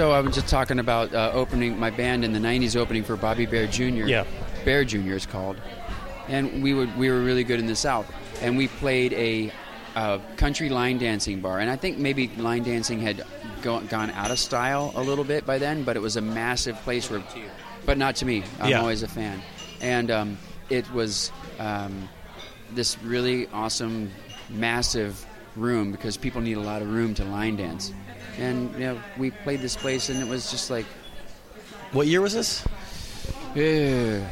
So I was just talking about uh, opening my band in the '90s, opening for Bobby Bare Jr. Yeah. Bare Jr. is called, and we would we were really good in the South, and we played a, uh country line dancing bar, and I think maybe line dancing had go, gone out of style a little bit by then, but it was a massive place where, but not to me. I'm Yeah. always a fan, and um, it was um, this really awesome, massive room because people need a lot of room to line dance, and you know we played this place, and it was just like. What year was this? Uh,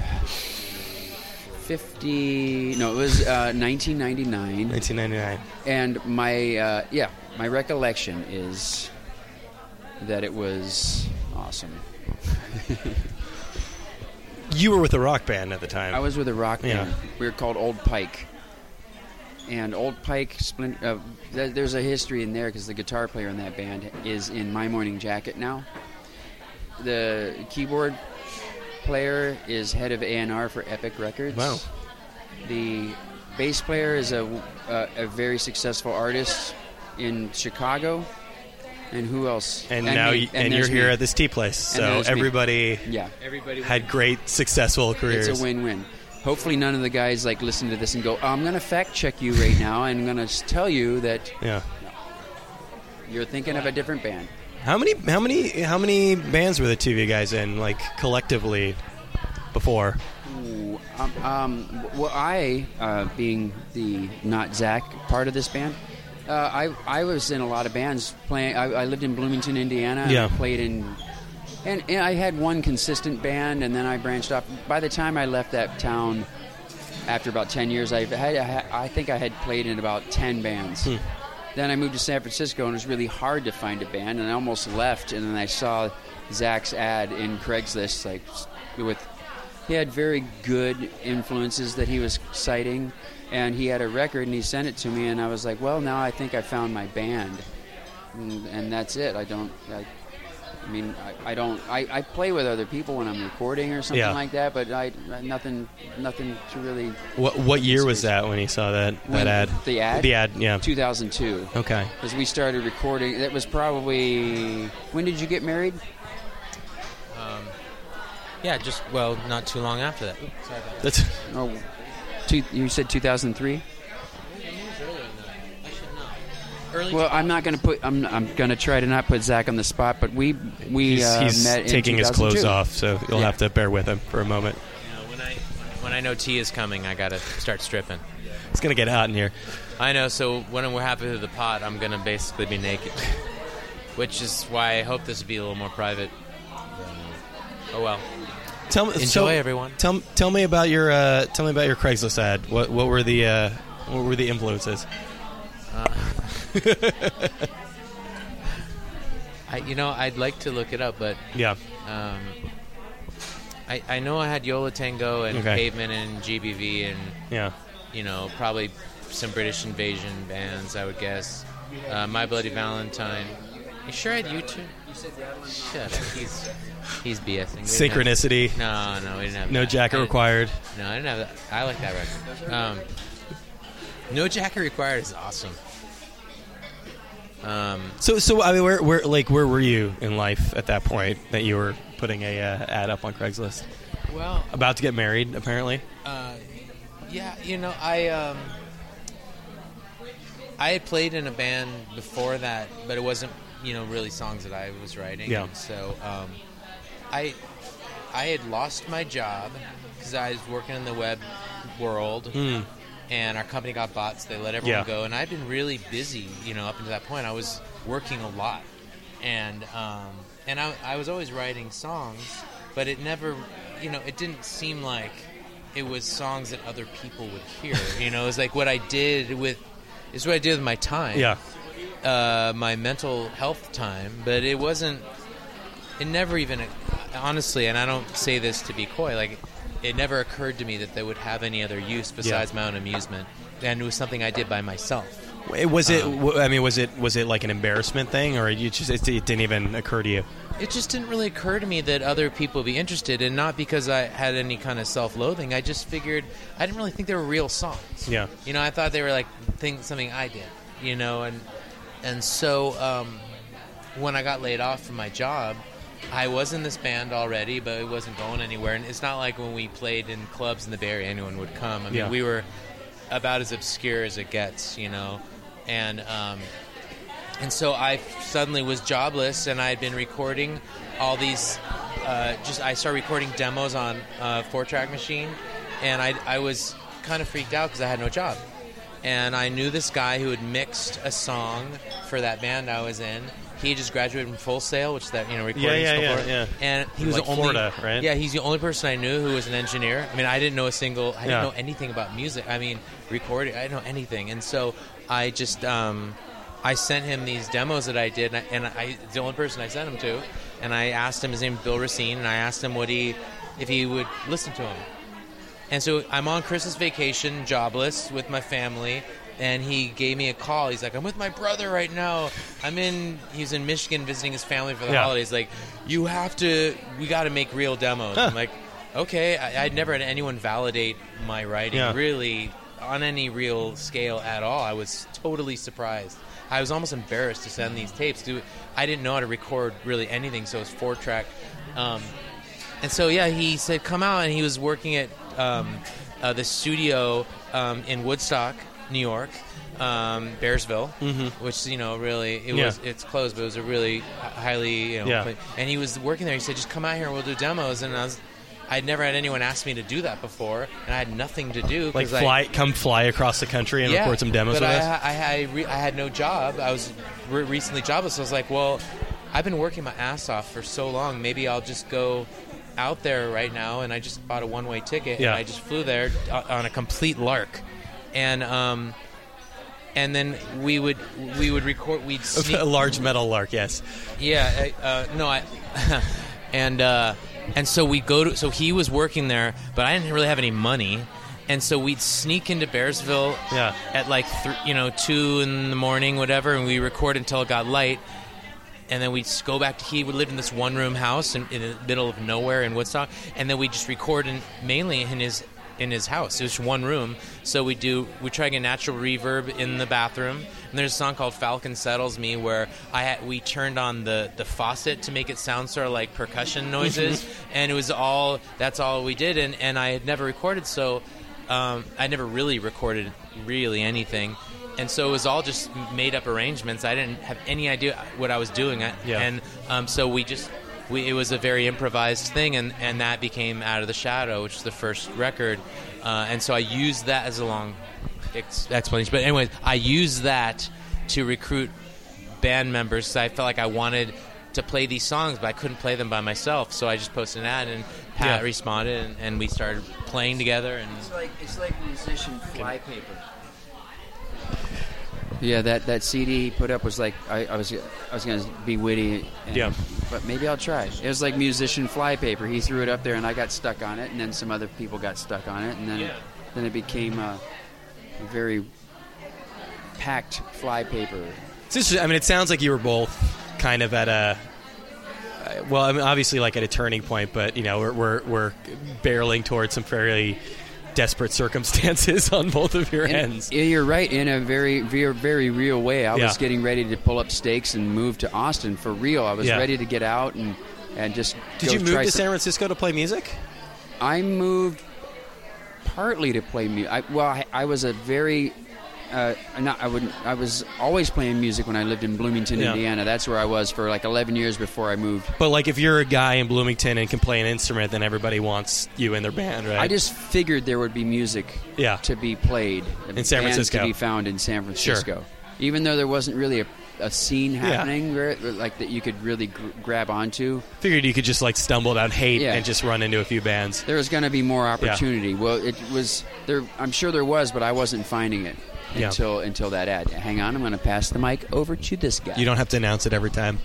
50 no it was uh, 1999 1999. and my uh, yeah my recollection is that it was awesome You were with a rock band at the time. i was with a rock band. Yeah. band we were called old pike and old pike splint- uh, th- there's a history in there because the guitar player in that band is in my morning jacket now the keyboard player is head of A&R for Epic Records. Wow. The bass player is a, a, a very successful artist in Chicago. And who else? and, now me. you, and, you're there's here at this tea place. So there's me. everybody Yeah, Everybody had great, successful careers. it's a win-win. Hopefully, none of the guys like listen to this and go, "I'm going to fact check you right now, and I'm going to tell you that Yeah. you're thinking of a different band." How many? How many? How many bands were the two of you guys in, like collectively, before? Ooh, um, um, well, I, uh, being the not Zach part of this band, uh, I I was in a lot of bands playing. I, I lived in Bloomington, Indiana. and Yeah. I played in, and, and I had one consistent band, and then I branched off. By the time I left that town, after about ten years, I had I, think I had played in about ten bands. Hmm. Then I moved to San Francisco, and it was really hard to find a band, and I almost left. And then I saw Zach's ad in Craigslist, like with he had very good influences that he was citing, and he had a record, and he sent it to me, and I was like, well, now I think I found my band, and, and that's it. I don't. I, I mean, I, I don't. I, I play with other people when I'm recording or something Yeah. like that, but I nothing, nothing to really. What What year was that when you saw that that When- ad? the ad? The ad. Yeah. 2002. Okay. Because we started recording. That was probably. When did you get married? Um, yeah, just well, not too long after that. Oops, sorry about that. That's Oh, two, you said 2003. Early Well, I'm not going to put. I'm, I'm going to try to not put Zach on the spot, but we we he's, uh, he's met in taking his clothes off, so you'll Yeah. have to bear with him for a moment. you know, when I when I know tea is coming, I gotta start stripping. It's gonna get hot in here. I know. So when we're happy with the pot, I'm gonna basically be naked, which is why I hope this will be a little more private. Oh well. Tell me, Enjoy, so- everyone. Tell tell me about your uh, tell me about your Craigslist ad. What what were the uh, what were the influences? I you know I'd like to look it up, but Yeah. um, I I know I had Yo La Tengo and Okay. Pavement and GBV and Yeah. you know probably some British Invasion bands. I would guess. Uh, My Bloody Valentine. You sure I had you two? Shut up. He's he's BSing. Didn't have- Synchronicity. No, no, we didn't have No that. jacket required. No, I didn't have that. I like that record. Um, no jacket required is awesome. Um, So so I mean, where where like where were you in life at that point that you were putting a uh, ad up on Craigslist? well, About to get married, apparently. uh, yeah, you know, I um, I had played in a band before that, but it wasn't you know really songs that I was writing. Yeah. And so um, I I had lost my job because I was working in the web world. Mm. And our company got bought, so they let everyone Yeah. go. And I've been really busy, you know, up until that point. I was working a lot, and um, and I, I was always writing songs, but it never, you know, it didn't seem like it was songs that other people would hear. you know, it was like what I did with, is what I did with my time, Yeah. uh, my mental health time, but it wasn't. It never even, honestly, and I don't say this to be coy, like it never occurred to me that they would have any other use besides my own amusement, and it was something I did by myself. Was it? Um, I I mean, was it? Was it like an embarrassment thing, or you just it, it didn't even occur to you? It just didn't really occur to me that other people would be interested, and not because I had any kind of self-loathing. I just figured I didn't really think they were real songs. Yeah. You know, I thought they were like thing, something I did. You know, and and so um, when I got laid off from my job, I was in this band already, but it wasn't going anywhere. And it's not like when we played in clubs in the Bay Area, anyone would come. I mean, Yeah. we were about as obscure as it gets, you know. And um, and so I suddenly was jobless, and I had been recording all these. Uh, just I started recording demos on a four-track machine, and I I was kind of freaked out because I had no job, and I knew this guy who had mixed a song for that band I was in. He just graduated from Full Sail, which is that you know recording Yeah, yeah, school yeah, yeah. and he was Like the only Florida, right? Yeah, he's the only person I knew who was an engineer. I mean, I didn't know a single. I didn't know anything about music. I mean, recording. I didn't know anything, and so I just um, I sent him these demos that I did, and I, and I the only person I sent them to, and I asked him his name is Bill Racine, and I asked him what he if he would listen to him. And so I'm on Christmas vacation, jobless, with my family, and he gave me a call. He's like, "I'm with my brother right now. I'm in. He's in Michigan visiting his family for the Yeah. holidays. Like, you have to. We got to make real demos." I'm like, "Okay." I, I'd never had anyone validate my writing Yeah. really on any real scale at all. I was totally surprised. I was almost embarrassed to send these tapes. Dude, I didn't know how to record really anything, so it was four track. Um, and so yeah, he said come out, and he was working at um, uh, the studio um, in Woodstock, New York, um, Bearsville, which you know really it Yeah. was it's closed, but it was a really highly you know. Yeah. And he was working there. He said just come out here and we'll do demos. And I was. I'd never had anyone ask me to do that before, and I had nothing to do. Like 'cause I- fly, come fly across the country and yeah, record some demos but with I, us. I, I, re- I had no job. I was re- recently jobless. So I was like, well, I've been working my ass off for so long. Maybe I'll just go out there right now. And I just bought a one way ticket. Yeah. And I just flew there on a complete lark. And um, and then we would we would record. We'd sneak, a large metal lark, yes. yeah, uh, no, I, and uh, and so we go to. So he was working there, but I didn't really have any money, and so we'd sneak into Bearsville Yeah. at like th- you know two in the morning, whatever, and we record until it got light. And then we'd go back to he would live in this one room house in, in the middle of nowhere in Woodstock, and then we'd just record in, mainly in his in his house. It was one room, so we do we try to get natural reverb in the bathroom. And there's a song called "Falcon Settles Me" where I had, we turned on the the faucet to make it sound sort of like percussion noises, and it was all that's all we did. And and I had never recorded, so um, I never really recorded really anything. And so it was all just made up arrangements. I didn't have any idea what I was doing. I- Yeah. And um, so we just we, it was a very improvised thing, and, and that became Out of the Shadow, which is the first record. Uh, and so I used that as a long ex- explanation. But anyways, I used that to recruit band members. 'cause I felt like I wanted to play these songs, but I couldn't play them by myself. So I just posted an ad, and Pat Yeah. responded, and, and we started playing together. And It's like it's like musician flypaper. Yeah, that, that CD he put up was like I, I was I was gonna be witty. And, Yeah. But maybe I'll try. It was like musician flypaper. He threw it up there, and I got stuck on it, and then some other people got stuck on it, and then Yeah. then it became a, a very packed flypaper. It's interesting. I mean, it sounds like you were both kind of at a. uh, Well, I mean, obviously, like at a turning point, but you know, we're we're, we're barreling towards some fairly desperate circumstances on both of your ends. yeah, you're right. In a very, very, very real way, I Yeah. was getting ready to pull up stakes and move to Austin for real. I was Yeah. ready to get out and and just. Did you move to San Francisco to play music? I moved partly to play music. I, well, I, I was a very. Uh, not, I wouldn't. I was always playing music when I lived in Bloomington, Yeah. Indiana. That's where I was for like 11 years before I moved. But like, if you're a guy in Bloomington and can play an instrument, then everybody wants you in their band, right? I just figured there would be music Yeah. to be played In San Francisco. to be found in San Francisco, even though there wasn't really a, a scene happening where, like that you could really gr- grab onto. figured you could just like stumble down Haight Yeah. and just run into a few bands. There was going to be more opportunity. Well, it was there. I'm sure there was, but I wasn't finding it Yeah. until until that ad. Hang on, I'm going to pass the mic over to this guy. You don't have to announce it every time.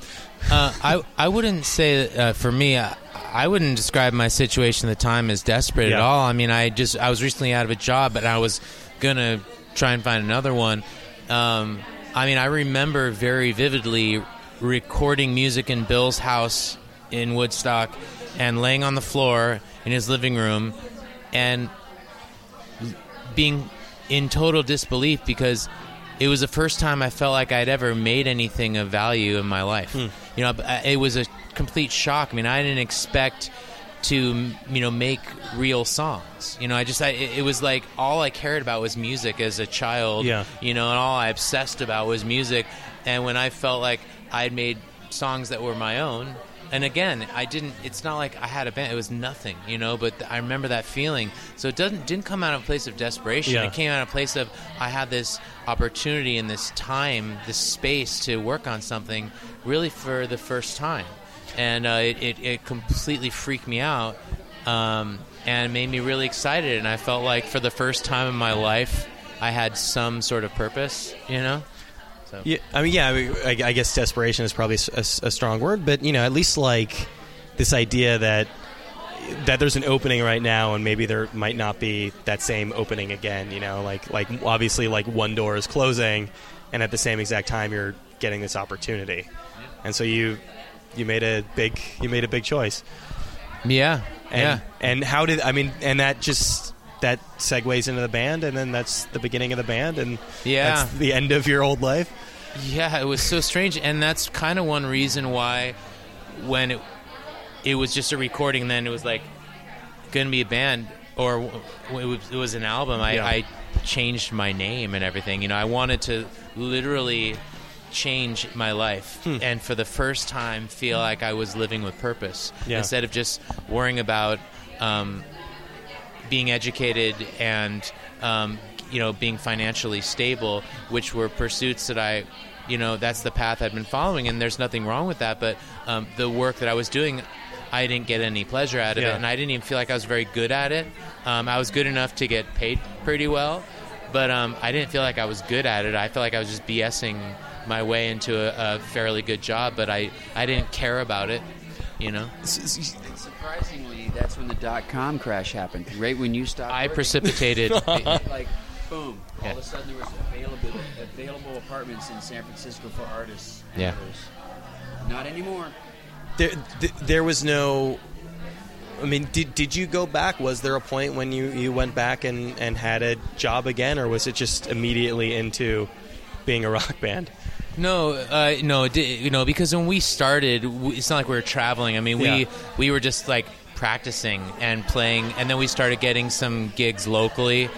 Uh, I I wouldn't say uh, for me. I, I wouldn't describe my situation at the time as desperate Yeah. at all. I mean, I just I was recently out of a job, but I was gonna try and find another one. Um, I mean, I remember very vividly recording music in Bill's house in Woodstock and laying on the floor in his living room and being in total disbelief because it was the first time I felt like I'd ever made anything of value in my life. Hmm. You know, it was a complete shock. I mean, I didn't expect to you know make real songs. You know, I just I, it was like all I cared about was music as a child. Yeah. You know, and all I obsessed about was music. And when I felt like I had made songs that were my own, and again, I didn't. It's not like I had a band; it was nothing, you know. But I remember that feeling. So it doesn't didn't come out of a place of desperation. Yeah. It came out of a place of I had this opportunity and this time, this space to work on something really for the first time, and uh, it, it it completely freaked me out. Um, and made me really excited, and I felt like for the first time in my life, I had some sort of purpose, you know. So Yeah, I mean, yeah, I, mean, I, I guess desperation is probably a, a strong word, but you know, at least like this idea that that there's an opening right now, and maybe there might not be that same opening again. You know, like like obviously, like one door is closing, and at the same exact time, you're getting this opportunity, and so you you made a big you made a big choice. yeah, And, yeah. And how did I mean? And that just that segues into the band, and then that's the beginning of the band, and Yeah. that's the end of your old life. Yeah, it was so strange, and that's kind of one reason why when it it was just a recording, then it was like going to be a band, or it was, it was an album. I, Yeah. I changed my name and everything. You know, I wanted to literally change my life, Hmm. and for the first time, feel like I was living with purpose Yeah. instead of just worrying about. Um, being educated and um, you know being financially stable, which were pursuits that I, you know, that's the path I've been following, and there's nothing wrong with that. But um, the work that I was doing, I didn't get any pleasure out of Yeah. it, and I didn't even feel like I was very good at it. Um, I was good enough to get paid pretty well, but um, I didn't feel like I was good at it. I felt like I was just BSing my way into a, a fairly good job, but I, I didn't care about it, you know. Surprisingly, that's when the dot com crash happened. Right when you stopped. I working. precipitated. like boom. All Yeah. of a sudden, there was available available apartments in San Francisco for artists. and Yeah. others. Not anymore. there, th- there was no. I mean, did did you go back? Was there a point when you, you went back and, and had a job again, or was it just immediately into being a rock band? No, uh, no, it you know, because when we started, w- it's not like we were traveling. I mean, we Yeah. we were just like practicing and playing, and then we started getting some gigs locally,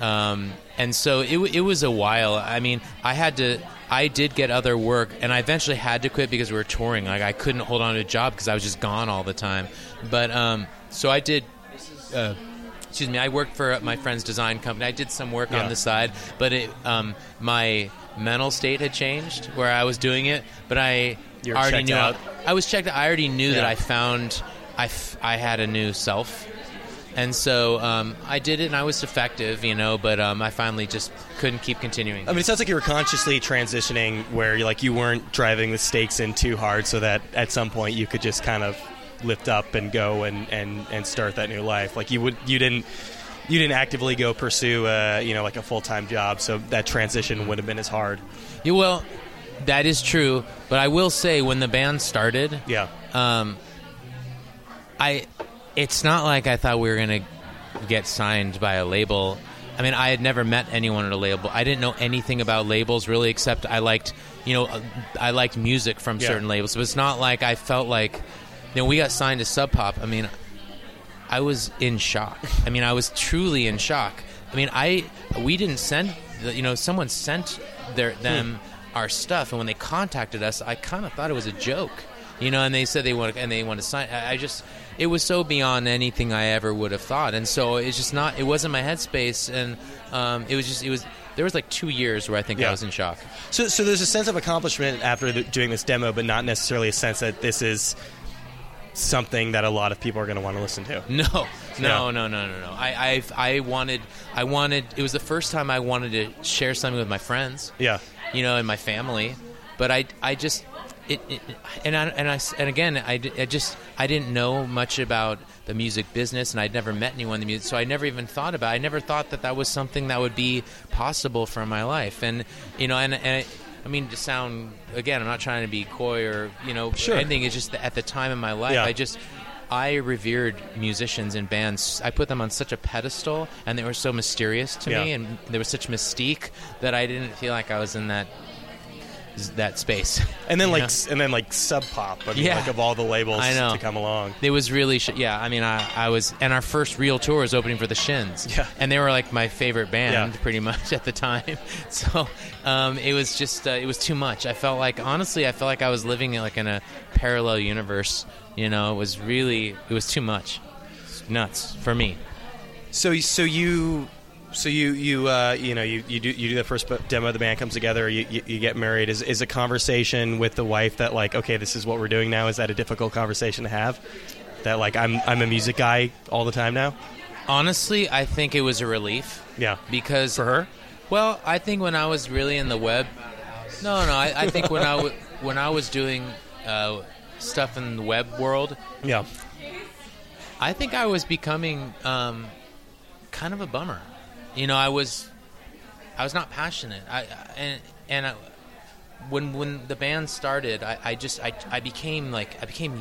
um, and so it it was a while. I mean, I had to. I did get other work, and I eventually had to quit because we were touring. Like I couldn't hold on to a job because I was just gone all the time. But um, so I did. Uh, excuse me. I worked for my friend's design company. I did some work Yeah. on the side, but it, um, my mental state had changed where I was doing it. But I You're already knew. I, I was checked. I already knew that I found I, f- I had a new self, and so um, I did it, and I was effective, you know. But um, I finally just couldn't keep continuing. I mean, it sounds like you were consciously transitioning, where you like you weren't driving the stakes in too hard, so that at some point you could just kind of lift up and go and, and, and start that new life. Like you would, you didn't. You didn't actively go pursue, uh, you know, like a full time job, so that transition would have been as hard. Yeah, well, that is true. But I will say, when the band started, Yeah, um, I it's not like I thought we were gonna get signed by a label. I mean, I had never met anyone at a label. I didn't know anything about labels really, except I liked, you know, I liked music from Yeah. certain labels. But it's not like I felt like, you know, we got signed to Sub Pop. I mean, I was in shock. I mean, I was truly in shock. I mean, I we didn't send, the, you know, someone sent their hmm. them our stuff, and when they contacted us, I kind of thought it was a joke, you know. And they said they want and they want to sign. I, I just it was so beyond anything I ever would have thought, and so it's just not. It wasn't my headspace, and um, it was just it was. There was like two years where I think Yeah. I was in shock. So, so there's a sense of accomplishment after the, doing this demo, but not necessarily a sense that this is something that a lot of people are going to want to listen to. No, no, Yeah. no, no, no, no. I, I've, I wanted, I wanted. It was the first time I wanted to share something with my friends, Yeah, you know, and my family. But I, I just, it, it and I, and I, and again, I, I just, I didn't know much about the music business, and I'd never met anyone in the music, so I never even thought about. it. I never thought that that was something that would be possible for my life, and you know, and and. I mean, to sound again, I'm not trying to be coy or you know Sure. anything. It's just that at the time in my life, Yeah. I just I revered musicians and bands. I put them on such a pedestal, and they were so mysterious to me, and there was such mystique that I didn't feel like I was in that that space. And then like know? and then like Sub Pop, I mean, Yeah. like of all the labels I know. to come along. It was really, sh- yeah. I mean, I, I was, and our first real tour was opening for the Shins, Yeah. and they were like my favorite band, Yeah. pretty much at the time. So um, it was just, uh, it was too much. I felt like, honestly, I felt like I was living in like in a parallel universe. You know, it was really, it was too much. It's nuts for me. So so you so you you uh, you know you, you do you do the first demo the band comes together you, you, you get married. Is is a conversation with the wife that like okay this is what we're doing now is that a difficult conversation to have? That like I'm I'm a music guy all the time now? Honestly, I think it was a relief. Yeah. Because for her? Well, I think when I was really in the web, no, no, I, I think when I w- when I was doing uh, stuff in the web world, yeah. I think I was becoming um, kind of a bummer. You know, I was I was not passionate. I, and and I, when when the band started, I, I just I, I became like I became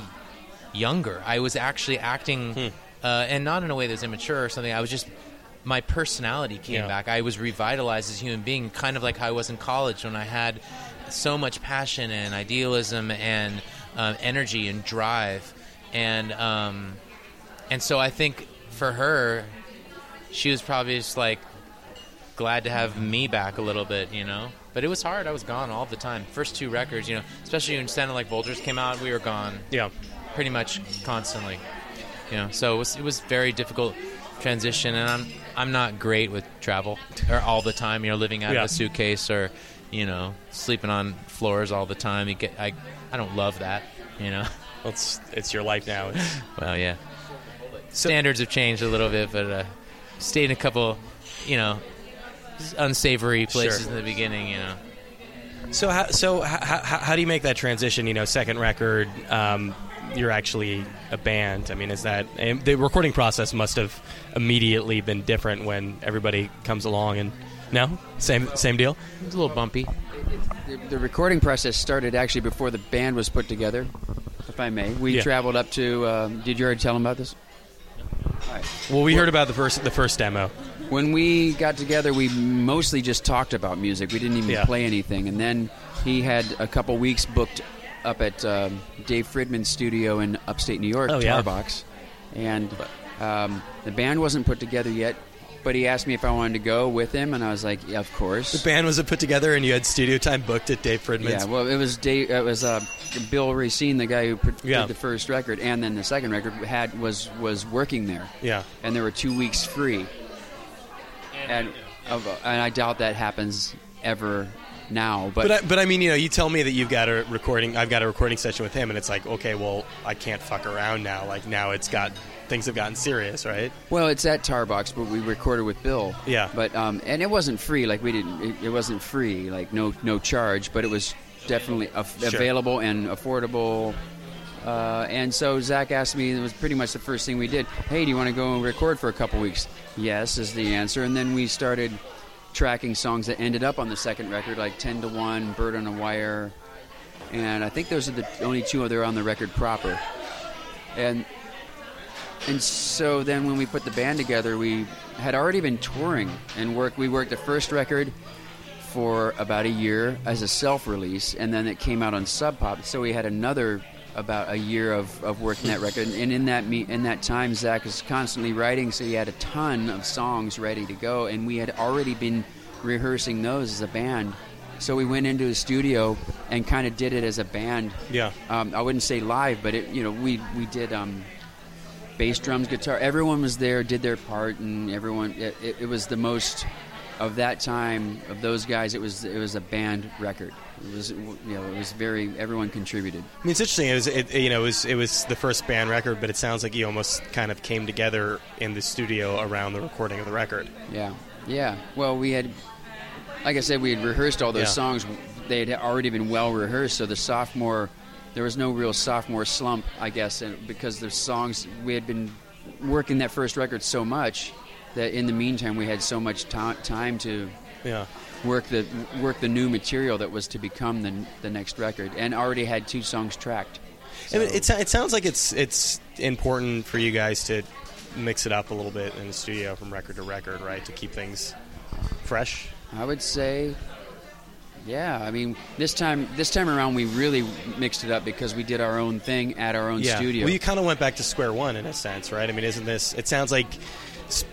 younger. I was actually acting, uh, and not in a way that was immature or something. I was just my personality came Yeah. back. I was revitalized as a human being, kind of like how I was in college when I had so much passion and idealism and um, energy and drive, and um, and so I think for her, she was probably just like glad to have me back a little bit, you know. But it was hard. I was gone all the time. First two records, you know, especially when Descended Like Vultures came out, we were gone yeah pretty much constantly. You know, so it was it was very difficult transition, and I'm I'm not great with travel or all the time. You know, living out Yeah. of a suitcase or you know sleeping on floors all the time. You get I I don't love that. You know, well, it's it's your life now It's- well yeah. So- Standards have changed a little bit, but uh, stayed in a couple, you know, unsavory places Sure. in the beginning. You know. So how so how, how, how do you make that transition? You know, second record, um, you're actually a band. I mean, is that the recording process must have immediately been different when everybody comes along and no same same deal. It's a little bumpy. The, the recording process started actually before the band was put together, if I may. We Yeah. traveled up to. Um, did you already tell them about this? Right. Well, we heard about the first the first demo. When we got together, we mostly just talked about music. We didn't even Yeah. play anything. And then he had a couple weeks booked up at um, Dave Fridman's studio in upstate New York, Oh, yeah. Tarbox. And um, the band wasn't put together yet, but he asked me if I wanted to go with him, and I was like, yeah, of course. The band was put together, and you had studio time booked at Dave Fridman's. Yeah, well, it was Dave, it was uh, Bill Racine, the guy who put, Yeah. did the first record, and then the second record had was was working there, yeah. and there were two weeks free, and of, and I doubt that happens ever now. But, But I, but I mean, you know, you tell me that you've got a recording. I've got a recording session with him, and it's like, okay, well, I can't fuck around now. Like now, it's got things have gotten serious, right? well, it's at Tarbox, but we recorded with Bill. Yeah. but um, and it wasn't free. Like we didn't, it, it wasn't free. Like no no charge, but it was definitely af- Sure. available and affordable. Uh, and so Zach asked me, it was pretty much the first thing we did. Hey, do you want to go and record for a couple weeks? Yes, is the answer. And then we started tracking songs that ended up on the second record, like 10 to 1, Bird on a Wire. And I think those are the only two that are on the record proper. And and so then when we put the band together, we had already been touring and work. We worked the first record for about a year as a self-release, and then it came out on Sub Pop. So we had another about a year of, of working that record. And in that me, in that time, Zach was constantly writing, so he had a ton of songs ready to go, and we had already been rehearsing those as a band. So we went into the studio and kind of did it as a band. Yeah. Um, I wouldn't say live, but it, you know, we we did um, bass, drums, guitar. Everyone was there, did their part, and everyone. It, it, it was the most of that time of those guys. It was it was a band record. It was you know it was very everyone contributed. I mean, it's interesting. It was, it, you know, it was, it was the first band record, but it sounds like you almost kind of came together in the studio around the recording of the record. Yeah, yeah. Well, we had, like I said, we had rehearsed all those Yeah. songs. They had already been well rehearsed, so the sophomore, there was no real sophomore slump, I guess, and because the songs we had been working that first record so much that in the meantime we had so much ti time to Yeah. work the work the new material that was to become the the next record, and already had two songs tracked. I mean, it, it sounds like it's it's important for you guys to mix it up a little bit in the studio from record to record, right? To keep things fresh. I would say, yeah. I mean, this time this time around we really mixed it up because we did our own thing at our own studio. Well, you kind of went back to square one in a sense, right? I mean, isn't this? It sounds like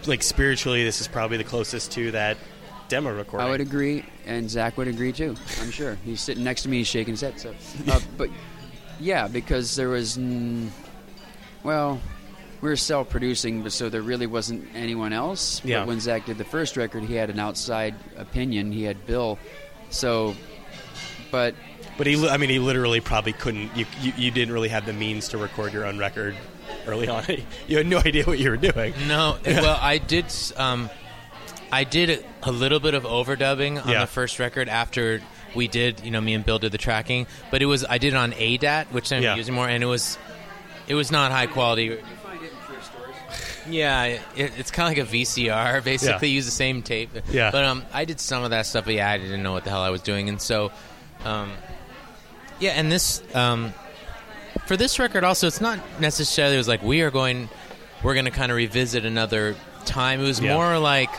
like spiritually, this is probably the closest to that demo recording. I would agree, and Zach would agree too. I'm sure he's sitting next to me, he's shaking his head. So, uh, but yeah, because there was, mm, well, we were self-producing, but so there really wasn't anyone else. Yeah. But when Zach did the first record, he had an outside opinion. He had Bill, so, but But he, I mean, he literally probably couldn't. You, you, you didn't really have the means to record your own record early on. you had no idea what you were doing. No, well, I did. Um, I did a, a little bit of overdubbing on Yeah. the first record after we did. You know, me and Bill did the tracking, but it was I did it on ADAT, which I'm Yeah. using more, and it was it was not high quality. Yeah, it, it's kind of like a VCR. Basically, Yeah. use the same tape. Yeah. But um, I did some of that stuff. But yeah, I didn't know what the hell I was doing, and so, um, yeah. And this um, for this record also, it's not necessarily it was like we are going, we're going to kind of revisit another time. It was Yeah. more like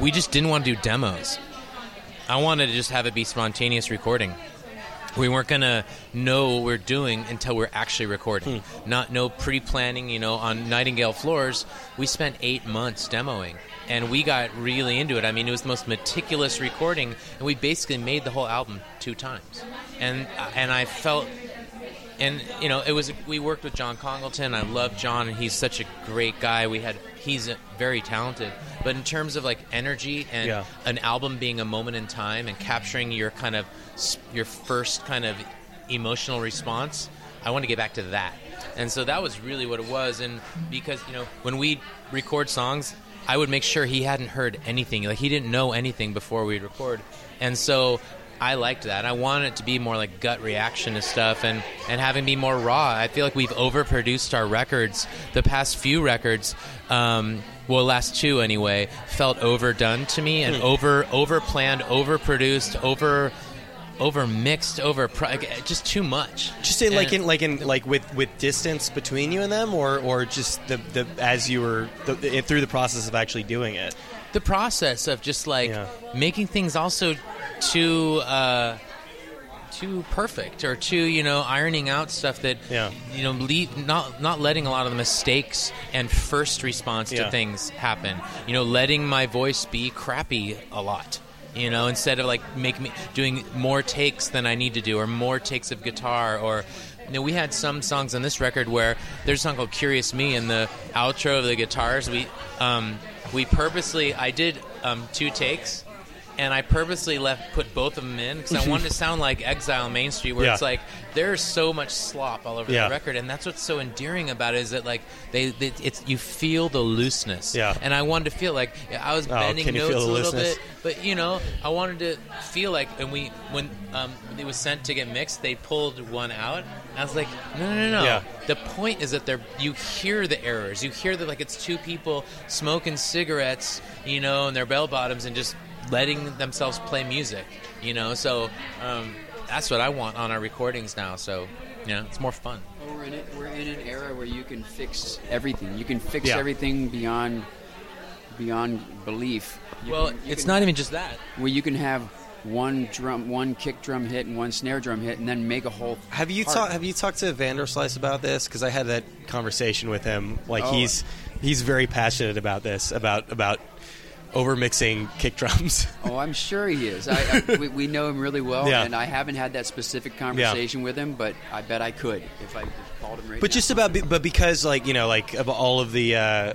we just didn't want to do demos. I wanted to just have it be spontaneous recording. We weren't gonna know what we're doing until we're actually recording. Hmm. Not no pre-planning. You know, on Nightingale Floors, we spent eight months demoing, and we got really into it. I mean, it was the most meticulous recording, and we basically made the whole album two times. And uh, and I felt and you know it was we worked with John Congleton. I love John, and he's such a great guy. We had he's very talented, but in terms of like energy and Yeah. an album being a moment in time and capturing your kind of your first kind of emotional response, I want to get back to that. And so that was really what it was. And because you know when we record songs, I would make sure he hadn't heard anything, like he didn't know anything before we'd record, and so. I liked that. I wanted it to be more like gut reaction to stuff and, and having be more raw. I feel like we've overproduced our records. The past few records, um, well, last two anyway, felt overdone to me and over over planned, overproduced, over over mixed, over pro- just too much. Just in, like in like in like with with distance between you and them, or or just the the as you were the, through the process of actually doing it. The process of just like Yeah. making things also too uh, too perfect or too you know ironing out stuff that Yeah. you know leave, not not letting a lot of the mistakes and first response Yeah. to things happen you know letting my voice be crappy a lot you know instead of like make me doing more takes than I need to do or more takes of guitar or you know, we had some songs on this record where there's a song called "Curious Me" and the outro of the guitars. We um, we purposely I did um, two takes, and I purposely left put both of them in because I wanted to sound like Exile Main Street, where Yeah. it's like there's so much slop all over Yeah. the record, and that's what's so endearing about it is that like they, they it's you feel the looseness, Yeah. And I wanted to feel like I was Oh, bending notes a little bit, but you know I wanted to feel like and we when um, it was sent to get mixed, they pulled one out. I was like, no, no, no, no. Yeah. The point is that they're you hear the errors. You hear that like it's two people smoking cigarettes, you know, and their bell bottoms and just letting themselves play music, you know. So um, that's what I want on our recordings now. So you know, it's more fun. Well, we're in it. We're in an era where you can fix everything. You can fix Yeah. everything beyond beyond belief. You Well, can- it's can- not even just that. where you can have one drum, one kick drum hit, and one snare drum hit, and then make a whole. Have you talked Have you talked to Vanderslice about this? Because I had that conversation with him. Like Oh. he's he's very passionate about this about about overmixing kick drums. Oh, I'm sure he is. I, I, we, we know him really well, Yeah. and I haven't had that specific conversation with him, but I bet I could if I called him right but now. just about but because like you know like of all of the uh,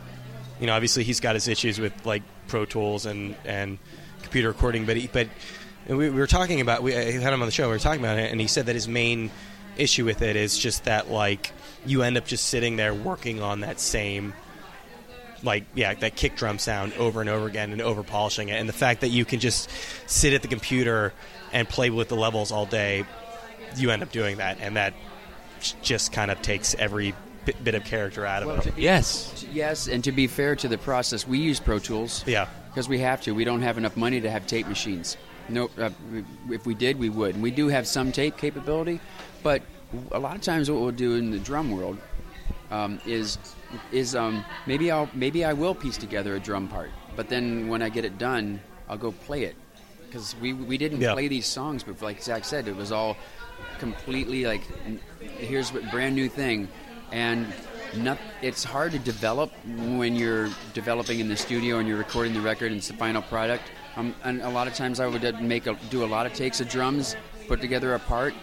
you know obviously he's got his issues with like Pro Tools and and computer recording, but he, but we, we were talking about we had him on the show. We were talking about it, and he said that his main issue with it is just that like you end up just sitting there working on that same like yeah that kick drum sound over and over again and over polishing it and the fact that you can just sit at the computer and play with the levels all day you end up doing that and that just kind of takes every bit, bit of character out of Well, it be- Yes. Yes, and to be fair to the process, we use Pro Tools. Yeah. Because we have to. We don't have enough money to have tape machines. No, uh, if we did, we would. And we do have some tape capability, but a lot of times what we'll do in the drum world um, is is um, maybe I'll maybe I will piece together a drum part, but then when I get it done, I'll go play it because we we didn't Yeah. play these songs, but like Zach said, it was all completely like n- here's a brand new thing, and not, it's hard to develop when you're developing in the studio and you're recording the record and it's the final product. Um, and a lot of times I would uh, make a, do a lot of takes of drums, put together a part,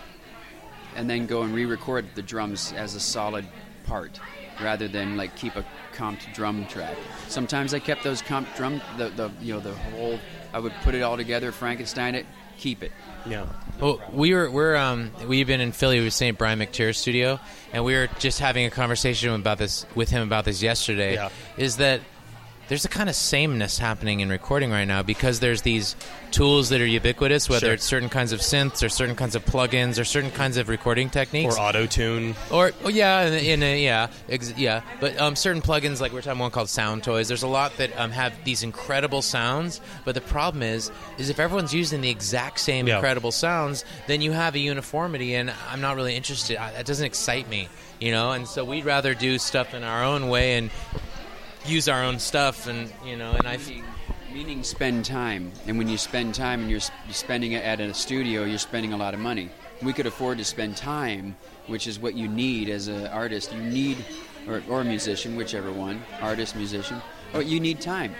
and then go and re-record the drums as a solid part rather than like keep a comped drum track. Sometimes I kept those comped drum the, the you know the whole I would put it all together, Frankenstein it, keep it. Yeah. Well, we were we're um we've been in Philly with St. Brian McTeer studio, and we were just having a conversation about this with him about this yesterday. Yeah. Is that there's a kind of sameness happening in recording right now because there's these tools that are ubiquitous, whether Sure. it's certain kinds of synths or certain kinds of plugins or certain kinds of recording techniques. Or auto tune. Or oh, yeah, in, in a, yeah, ex- yeah. But um, certain plugins, like we're talking one called Sound Toys. There's a lot that um, have these incredible sounds. But the problem is, is if everyone's using the exact same Yeah. incredible sounds, then you have a uniformity, and I'm not really interested. I, that doesn't excite me, you know. And so we'd rather do stuff in our own way and use our own stuff, and you know. And I, Meaning, meaning spend time, and when you spend time and you're, spending it at a studio, you're spending a lot of money. We could afford to spend time, which is what you need as an artist. You need, or, or a musician, whichever one, artist, musician. Oh, you need time,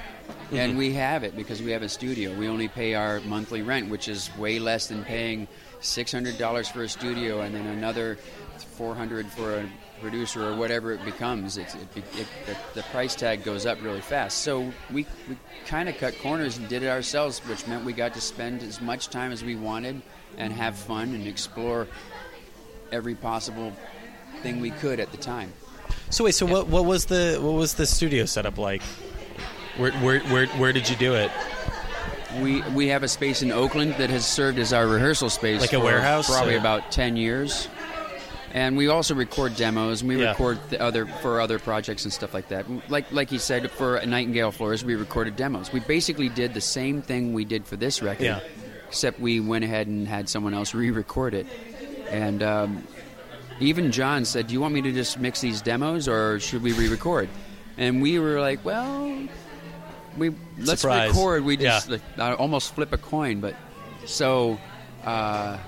and mm-hmm. we have it because we have a studio. We only pay our monthly rent, which is way less than paying six hundred dollars for a studio, and then another four hundred for a producer or whatever it becomes. It's, it, it, the, the price tag goes up really fast. So we, we kind of cut corners and did it ourselves, which meant we got to spend as much time as we wanted and have fun and explore every possible thing we could at the time. So wait, so what what was the what was the studio setup like? Where where where, where did you do it? We we have a space in Oakland that has served as our rehearsal space, Like a for warehouse, probably about ten years. And we also record demos, and we Yeah. record the other for other projects and stuff like that. Like like you said, for Nightingale Floors, we recorded demos. We basically did the same thing we did for this record, Yeah. except we went ahead and had someone else re-record it. And um, even John said, "Do you want me to just mix these demos, or should we re-record?" And we were like, "Well, we let's Surprise. record. We just Yeah. like, almost flip a coin, but so." Uh,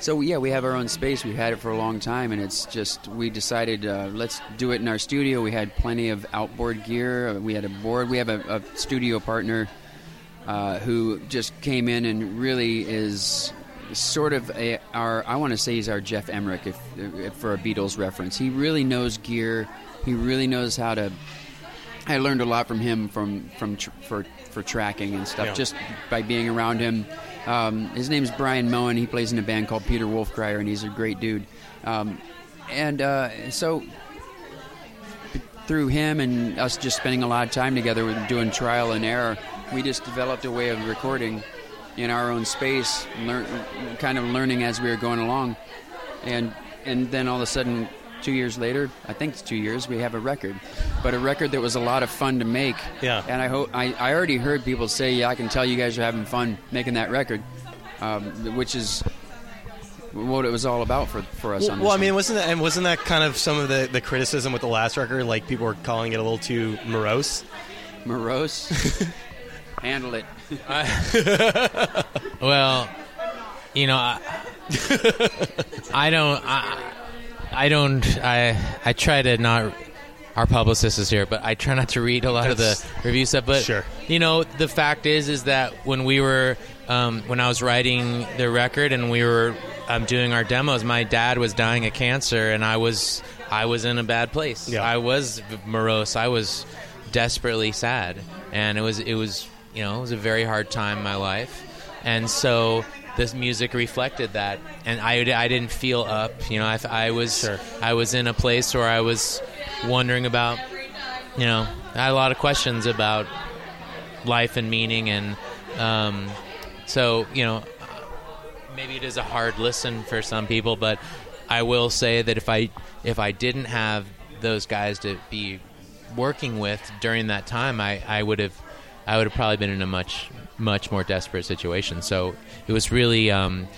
so yeah, we have our own space. We've had it for a long time, and it's just we decided uh, let's do it in our studio. We had plenty of outboard gear. We had a board. We have a, a studio partner uh, who just came in and really is sort of a, our. I want to say he's our Geoff Emerick, if, if for a Beatles reference. He really knows gear. He really knows how to. I learned a lot from him from from tr- for for tracking and stuff Yeah. just by being around him. Um, his name's Brian Moen. He plays in a band called Peter Wolfcrier, and he's a great dude. Um, and uh, so through him and us just spending a lot of time together doing trial and error, we just developed a way of recording in our own space, kind of learning as we were going along, and and then all of a sudden, two years later, I think it's two years, we have a record, but a record that was a lot of fun to make. Yeah. And I hope I, I already heard people say, yeah, I can tell you guys are having fun making that record, um, which is what it was all about for for us. Well, on this well, I mean, wasn't that and wasn't that kind of some of the, the criticism with the last record? Like people were calling it a little too morose. morose. Handle it. well, you know, I, I don't, I, I don't, I, I try to not. Our publicist is here, but I try not to read a lot of the That's- review stuff. But Sure. you know, the fact is, is that when we were, um, when I was writing the record and we were um, doing our demos, my dad was dying of cancer, and I was, I was in a bad place. Yeah. I was morose. I was desperately sad, and it was, it was, you know, it was a very hard time in my life, and so this music reflected that, and I, I didn't feel up. You know, I, I was, Sure. I was in a place where I was wondering about, you know, I had a lot of questions about life and meaning, and um, so you know, maybe it is a hard listen for some people, but I will say that if I if I didn't have those guys to be working with during that time, I, I would have I would have probably been in a much much more desperate situation. So it was really um,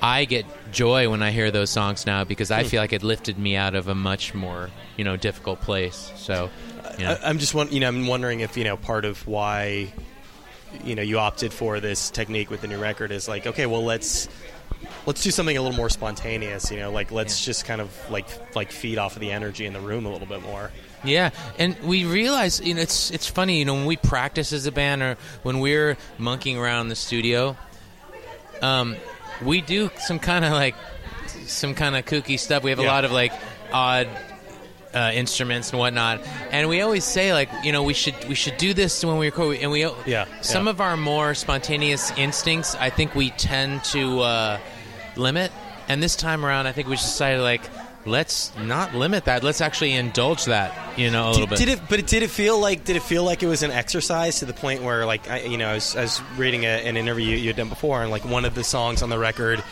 I get joy when I hear those songs now because Hmm. I feel like it lifted me out of a much more you know difficult place. So, you know. I, I'm just won- you know I'm wondering if you know part of why you know you opted for this technique with the new record is like okay well let's let's do something a little more spontaneous you know like let's Yeah. just kind of like like feed off of the energy in the room a little bit more Yeah, and we realize you know it's it's funny you know when we practice as a band or when we're monkeying around in the studio, um, we do some kind of like some kind of kooky stuff. We have a Yeah. lot of like odd uh, instruments and whatnot, and we always say like you know we should we should do this when we record. And we Yeah, some yeah. of our more spontaneous instincts, I think we tend to uh, limit. And this time around, I think we just decided like. Let's not limit that. Let's actually indulge that, you know, a little bit. did it but did it feel like did it feel like it was an exercise to the point where like I, you know I was, I was reading a, an interview you had done before and like one of the songs on the record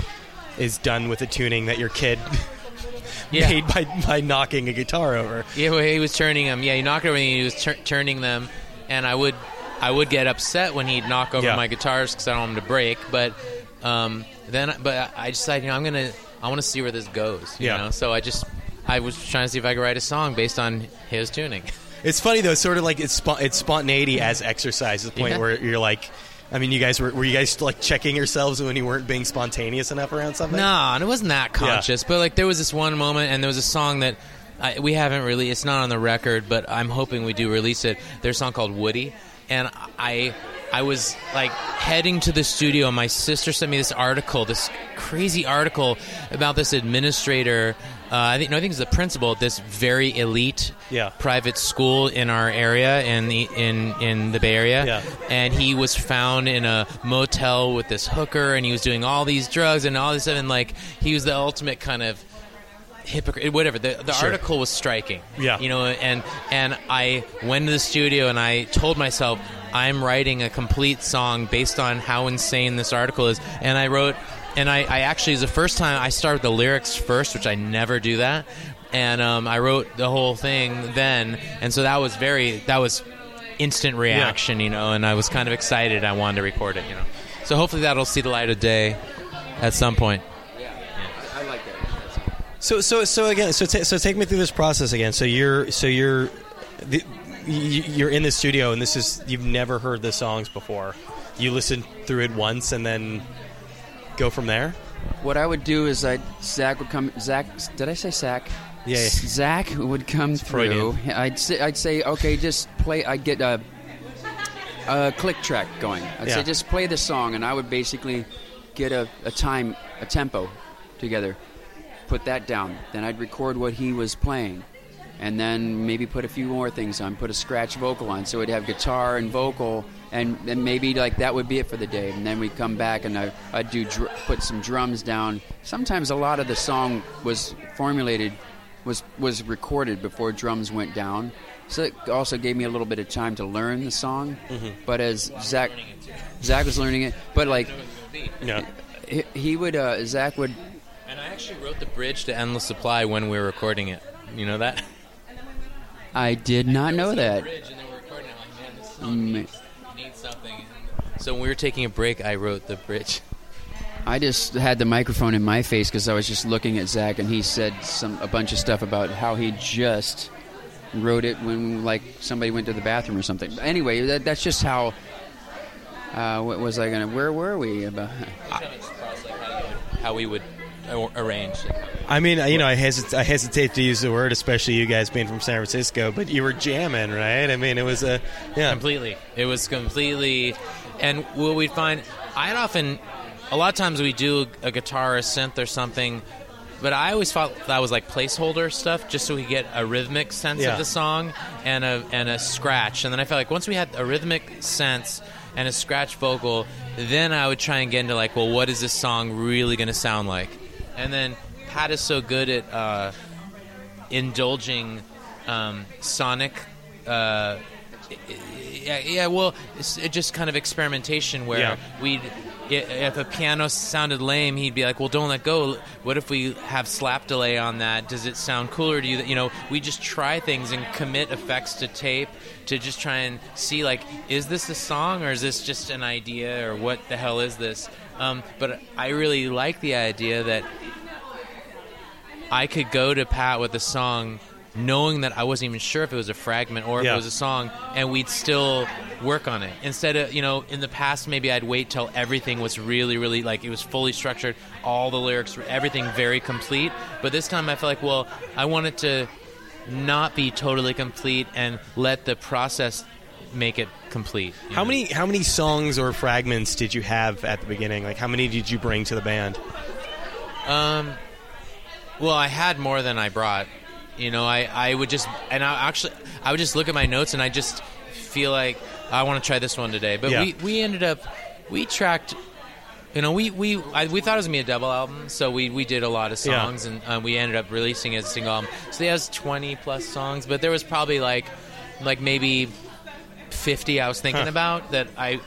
is done with a tuning that your kid Yeah. made by, by knocking a guitar over Yeah, well, he was turning them. Yeah, he knocked over. and He was tur- turning them, and I would, I would get upset when he'd knock over Yeah. my guitars because I don't want them to break. But um, then, but I decided, you know, I'm gonna, I want to see where this goes. You Yeah. know, so I just, I was trying to see if I could write a song based on his tuning. It's funny though, sort of like it's spo- it's spontaneity as exercise. The point Yeah. where you're like, I mean, you guys were were you guys like checking yourselves when you weren't being spontaneous enough around something? No, and it wasn't that conscious. But like, there was this one moment, and there was a song that I, we haven't really. It's not on the record, but I'm hoping we do release it. There's a song called Woody, and I. I was like heading to the studio. and My sister sent me this article, this crazy article about this administrator. Uh, I think no, I think it's the principal at this very elite Yeah. private school in our area in the in in the Bay Area. Yeah. And he was found in a motel with this hooker, and he was doing all these drugs and all this stuff, and like he was the ultimate kind of hypocrite. Whatever. The the Sure. article was striking. Yeah. You know, and and I went to the studio and I told myself I'm writing a complete song based on how insane this article is, and I wrote. And I, I actually, is the first time I started the lyrics first, which I never do that. And um, I wrote the whole thing then, and so that was very that was instant reaction, you know. And I was kind of excited. I wanted to record it, you know. So hopefully that'll see the light of day at some point. I like that. So so so again, so ta so take me through this process again. So you're so you're the, you- you're in the studio and this is you've never heard the songs before. You listen through it once and then go from there. What I would do is I Zach would come. Zach, did I say Zach? Yeah, yeah. Zach would come through. Freudian. I'd say, I'd say, okay, just play. I'd get a, a click track going. I'd Yeah. say, just play the song, and I would basically get a, a time, a tempo together, put that down. Then I'd record what he was playing, and then maybe put a few more things on. Put a scratch vocal on, so we'd have guitar and vocal, and then maybe like that would be it for the day. And then we'd come back, and I, I'd do dr- put some drums down. Sometimes a lot of the song was formulated, was was recorded before drums went down. So it also gave me a little bit of time to learn the song. But as Zach, Zach was learning it, but like Yeah. he, he would, uh, Zach would And I actually wrote the bridge to Endless Supply when we were recording it. You know that? I did not know that. Bridge, and then we're recording. I'm like, man, this Mm. song needs, needs something. So when we were taking a break, I wrote the bridge. I just had the microphone in my face because I was just looking at Zach, and he said some a bunch of stuff about how he just wrote it when like somebody went to the bathroom or something. Anyway, that, that's just how. Uh, what was I gonna? Where were we about? How we would ar- arrange. it. I mean, you know, I hesitate, I hesitate to use the word, especially you guys being from San Francisco, but you were jamming, right? I mean, it was a yeah. Completely. It was completely. And what we'd find, I'd often, a lot of times we do a guitar, a synth, or something. But I always thought that was like placeholder stuff, just so we get a rhythmic sense Yeah. of the song and a and a scratch. And then I felt like once we had a rhythmic sense and a scratch vocal, then I would try and get into like, well, what is this song really going to sound like? And then Pat is so good at uh, indulging um, sonic. Uh, yeah, yeah. Well, it's it just kind of experimentation where Yeah. we'd if a piano sounded lame, he'd be like, "Well, don't let go. What if we have slap delay on that? Does it sound cooler to you?" You know, we just try things and commit effects to tape to just try and see like, is this a song or is this just an idea or what the hell is this? Um, but I really like the idea that I could go to Pat with a song knowing that I wasn't even sure if it was a fragment or if Yeah. it was a song, and we'd still work on it. Instead of, you know, in the past, maybe I'd wait till everything was really, really like it was fully structured, all the lyrics, everything very complete. But this time I felt like, well, I wanted to not be totally complete and let the process make it complete. How know? many how many songs or fragments did you have at the beginning? Like how many did you bring to the band? Um, well, I had more than I brought. You know, I, I would just and I actually I would just look at my notes and I just feel like I want to try this one today. But Yeah. we, we ended up we tracked. You know, we we I, we thought it was gonna be a double album, so we, we did a lot of Yeah. songs, and uh, we ended up releasing it as a single album. So it has twenty plus songs, but there was probably like like maybe fifty I was thinking Huh. about that I,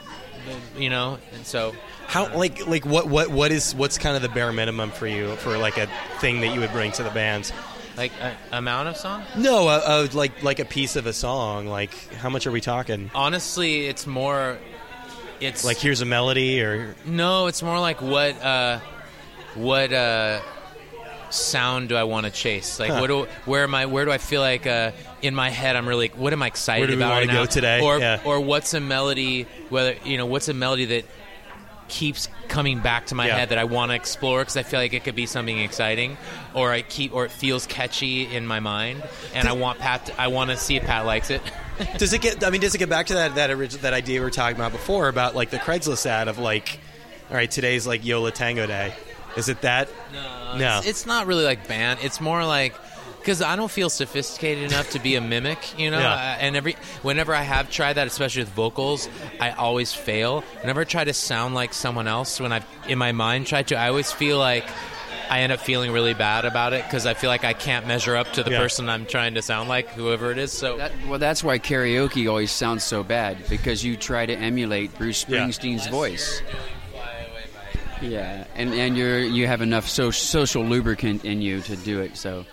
you know, and so How like like what what what is what's kind of the bare minimum for you for like a thing that you would bring to the band? like a, amount of song? No, uh, uh, like like a piece of a song. Like how much are we talking? Honestly, it's more. It's Like here's a melody or no, it's more like what uh, what uh, sound do I want to chase? Like Huh. what do where am I? Where do I feel like uh, in my head I'm really what am I excited about right now? today? Or Yeah. or what's a melody? Whether you know what's a melody that keeps coming back to my Yeah. head that I want to explore because I feel like it could be something exciting, or I keep or it feels catchy in my mind, and I want Pat. To, I want to see if Pat likes it. does it get? I mean, does it get back to that that orig- that idea we were talking about before about like the Craigslist ad of like, all right, today's like Yo La Tengo Day. Is it that? No, No. It's, it's not really like band. It's more like because I don't feel sophisticated enough to be a mimic, you know. Yeah. Uh, and every whenever I have tried that, especially with vocals, I always fail. Whenever I try to sound like someone else, when I've in my mind tried to, I always feel like. I end up feeling really bad about it because I feel like I can't measure up to the Yeah. person I'm trying to sound like, whoever it is. So That, well, that's why karaoke always sounds so bad because you try to emulate Bruce Yeah. Springsteen's voice. Yeah, and and you're you have enough so, social lubricant in you to do it. So,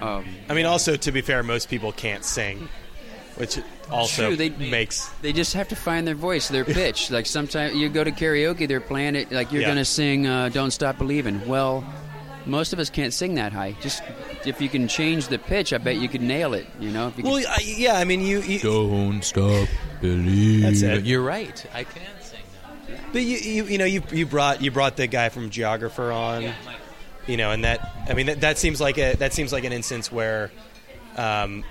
um, I mean, also to be fair, most people can't sing, which also True, they- makes they just have to find their voice, their pitch. like sometimes you go to karaoke, they're playing it like you're Yeah. going to sing uh, "Don't Stop Believing." Well, most of us can't sing that high. Just if you can change the pitch, I bet you could nail it. You know, if you well, could, I, yeah. I mean, you, you don't stop believing. That's it. You're right. I can sing now. but you, you, you know, you, you brought you brought the guy from Geographer on, Yeah, you know, and that I mean that, that seems like a that seems like an instance where, um,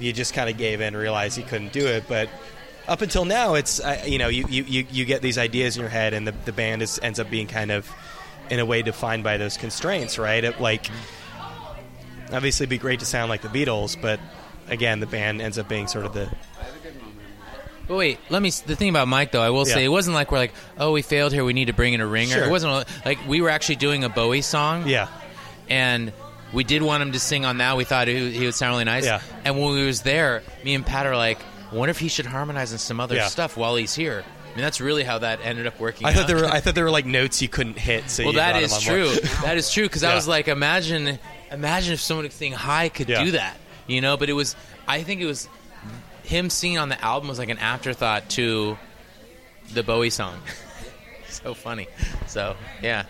you just kind of gave in, and realized you couldn't do it, but. Up until now, it's uh, you know you, you, you, you get these ideas in your head, and the, the band is, ends up being kind of, in a way, defined by those constraints, right? It, like, obviously, it'd be great to sound like the Beatles, but again, the band ends up being sort of the But wait, let me. The thing about Mike, though, I will say, it wasn't like we're like, oh, we failed here. We need to bring in a ringer. Sure. It wasn't like we were actually doing a Bowie song. yeah and we did want him to sing on that. We thought he, he would sound really nice. Yeah. And when we was there, me and Pat are like, I wonder if he should harmonize on some other Yeah. stuff while he's here. I mean, that's really how that ended up working. I thought there were I thought there were like notes you couldn't hit. So well, that is on board. true. that is true because. I was like, imagine, imagine if someone singing high could do that, you know. But it was, I think it was him singing on the album was like an afterthought to the Bowie song. so funny. So yeah,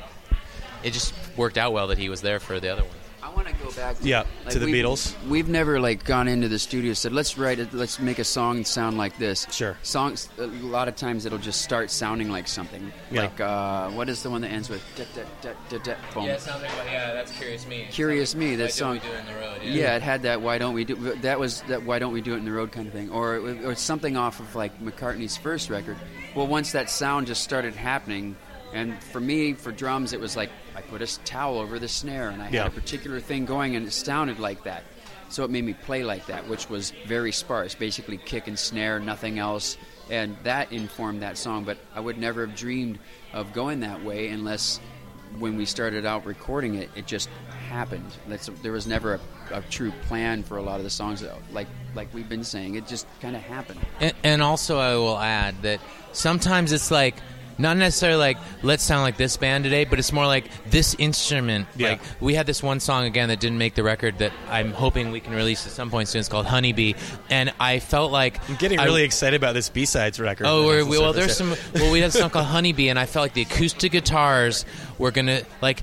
it just worked out well that he was there for the other one. I want to go back. To, Yeah, to the we've- Beatles. We've never like gone into the studio and said, "Let's write it. Let's make a song sound like this." Sure. Songs. A lot of times it'll just start sounding like something. Yeah. Like uh, what is the one that ends with da, da, da, da, da, boom. Yeah, it sounds like yeah, that's Curious Me. Curious Me, that Why song. Don't we do it in the road? Yeah, it had that. Why don't we do? That was that. Why don't we do it in the road kind of thing, or or something off of like McCartney's first record. Well, once that sound just started happening, and for me, for drums, it was like I put a towel over the snare, and I Yeah. had a particular thing going, and it sounded like that. So it made me play like that, which was very sparse, basically kick and snare, nothing else, and that informed that song. But I would never have dreamed of going that way unless when we started out recording it, it just happened. That's, there was never a, a true plan for a lot of the songs. That, like like we've been saying, it just kind of happened. And, and also, I will add that sometimes it's like not necessarily like let's sound like this band today, but it's more like this instrument. Yeah. Like we had this one song again that didn't make the record that I'm hoping we can release at some point soon. It's called Honeybee, and I felt like I'm getting I- really excited about this B sides record. Oh, we're, well, there's some. Well, we had a song called Honeybee, and I felt like the acoustic guitars were gonna like.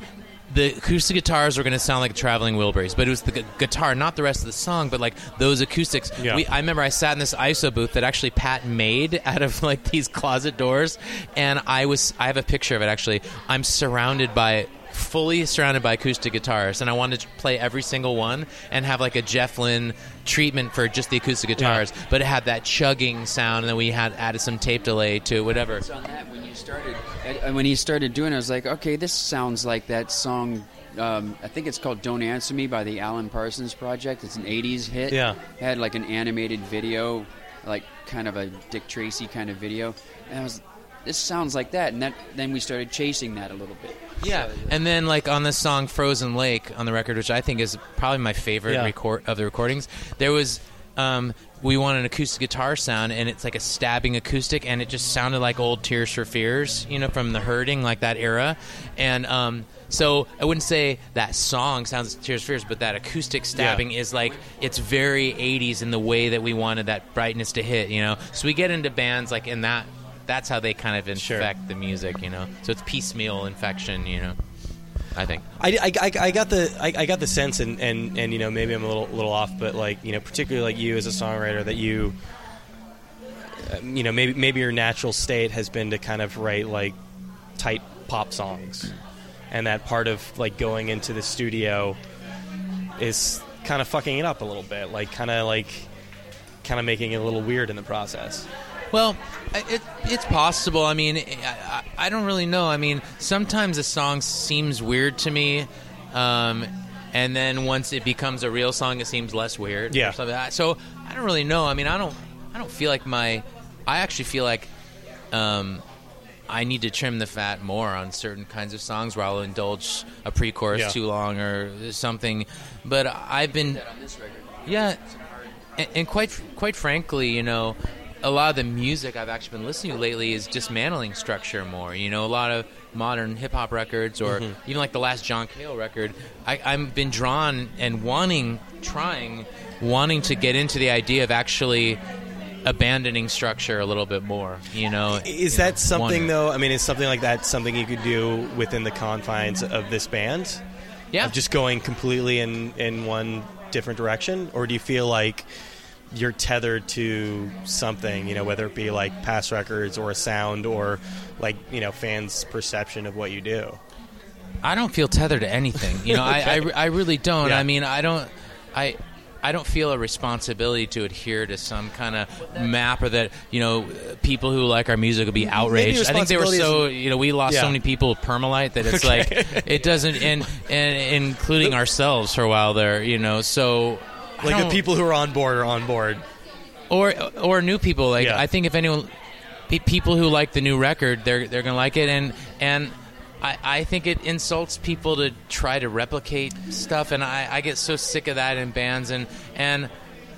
The acoustic guitars were going to sound like traveling Wilburys, but it was the gu- guitar, not the rest of the song, but like those acoustics. Yeah. We, I remember I sat in this ISO booth that actually Pat made out of like these closet doors, and I was. I have a picture of it actually. I'm surrounded by fully surrounded by acoustic guitars, and I wanted to play every single one and have like a Jeff Lynne treatment for just the acoustic guitars, but it had that chugging sound, and then we had added some tape delay to it, whatever. on that when you started uh, when he started doing it, I was like, okay, this sounds like that song. Um, I think it's called "Don't Answer Me" by the Alan Parsons Project. It's an '80s hit. Yeah. it had like an animated video, like kind of a Dick Tracy kind of video, and I was, this sounds like that. And that then we started chasing that a little bit. Yeah, and then like on this song "Frozen Lake" on the record, which I think is probably my favorite Yeah. record of the recordings, there was um, we want an acoustic guitar sound, and it's like a stabbing acoustic, and it just sounded like old Tears for Fears, you know, from the Hurting, like that era, and um, so I wouldn't say that song sounds Tears for Fears, but that acoustic stabbing is like it's very '80s in the way that we wanted that brightness to hit, you know. So we get into bands like in that. That's how they kind of Sure. infect the music, you know. So it's piecemeal infection, you know. I think. I, I, I, got the I, I got the sense and, and, and you know maybe I'm a little little off but like you know particularly like you as a songwriter that you uh, you know maybe maybe your natural state has been to kind of write like tight pop songs and that part of like going into the studio is kind of fucking it up a little bit like kind of like kind of making it a little weird in the process Well, it, it's possible. I mean, I, I, I don't really know. I mean, sometimes a song seems weird to me, um, and then once it becomes a real song, it seems less weird. or Yeah. something. So I don't really know. I mean, I don't. I don't feel like my. I actually feel like. Um, I need to trim the fat more on certain kinds of songs where I'll indulge a pre-chorus Yeah. too long or something. But I've been On this record, yeah, and, and quite quite frankly, you know, a lot of the music I've actually been listening to lately is dismantling structure more. You know, a lot of modern hip hop records, or mm-hmm. even like the last John Cale record. I, I've been drawn and wanting, trying, wanting to get into the idea of actually abandoning structure a little bit more. You know, Is you that know, something though? I mean, is something like that something you could do within the confines of this band? Yeah, Of just going completely in in one different direction, or do you feel like you're tethered to something? You know, whether it be like past records or a sound or like you know fans' perception of what you do. I don't feel tethered to anything. You know, I, I, I really don't. Yeah. I mean, I don't. I. I don't feel a responsibility to adhere to some kind of map or that you know people who like our music will be outraged. I think they were so you know we lost Yeah. so many people with Permalight that it's like it doesn't and and including ourselves for a while there. You know, so Like the people who are on board are on board. or or new people. Like Yeah. I think if anyone, pe- people who like the new record, they're they're gonna like it, and and I, I think it insults people to try to replicate stuff, and I, I get so sick of that in bands, and and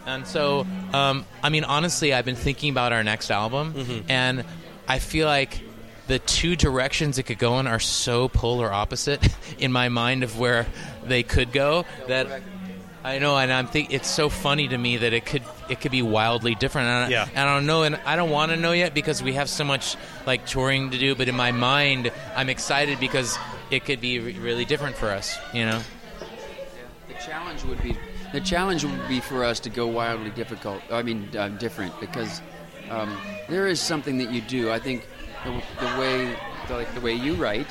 and so um, I mean honestly, I've been thinking about our next album, and I feel like. The two directions it could go in are so polar opposite in my mind of where they could go that I know, and I'm think it's so funny to me that it could it could be wildly different. And I, Yeah. and I don't know, and I don't want to know yet because we have so much like touring to do. But in my mind, I'm excited because it could be re- really different for us. You know? the challenge would be the challenge would be for us to go wildly difficult. I mean, uh, different because um, there is something that you do. I think the, the way, the, like the way you write,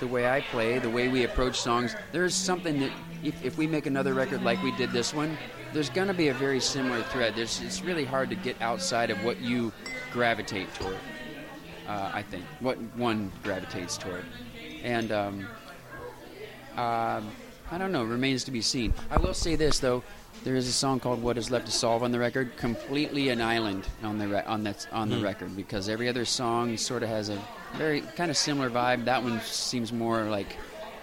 the way I play, the way we approach songs. There is something that if, if we make another record like we did this one, there's going to be a very similar thread. There's, it's really hard to get outside of what you gravitate toward. Uh, I think what one gravitates toward, and um, um, I don't know. Remains to be seen. I will say this though: there is a song called "What Is Left to Solve" on the record, completely an island on the re- on that on the record because every other song sort of has a very kind of similar vibe. That one seems more like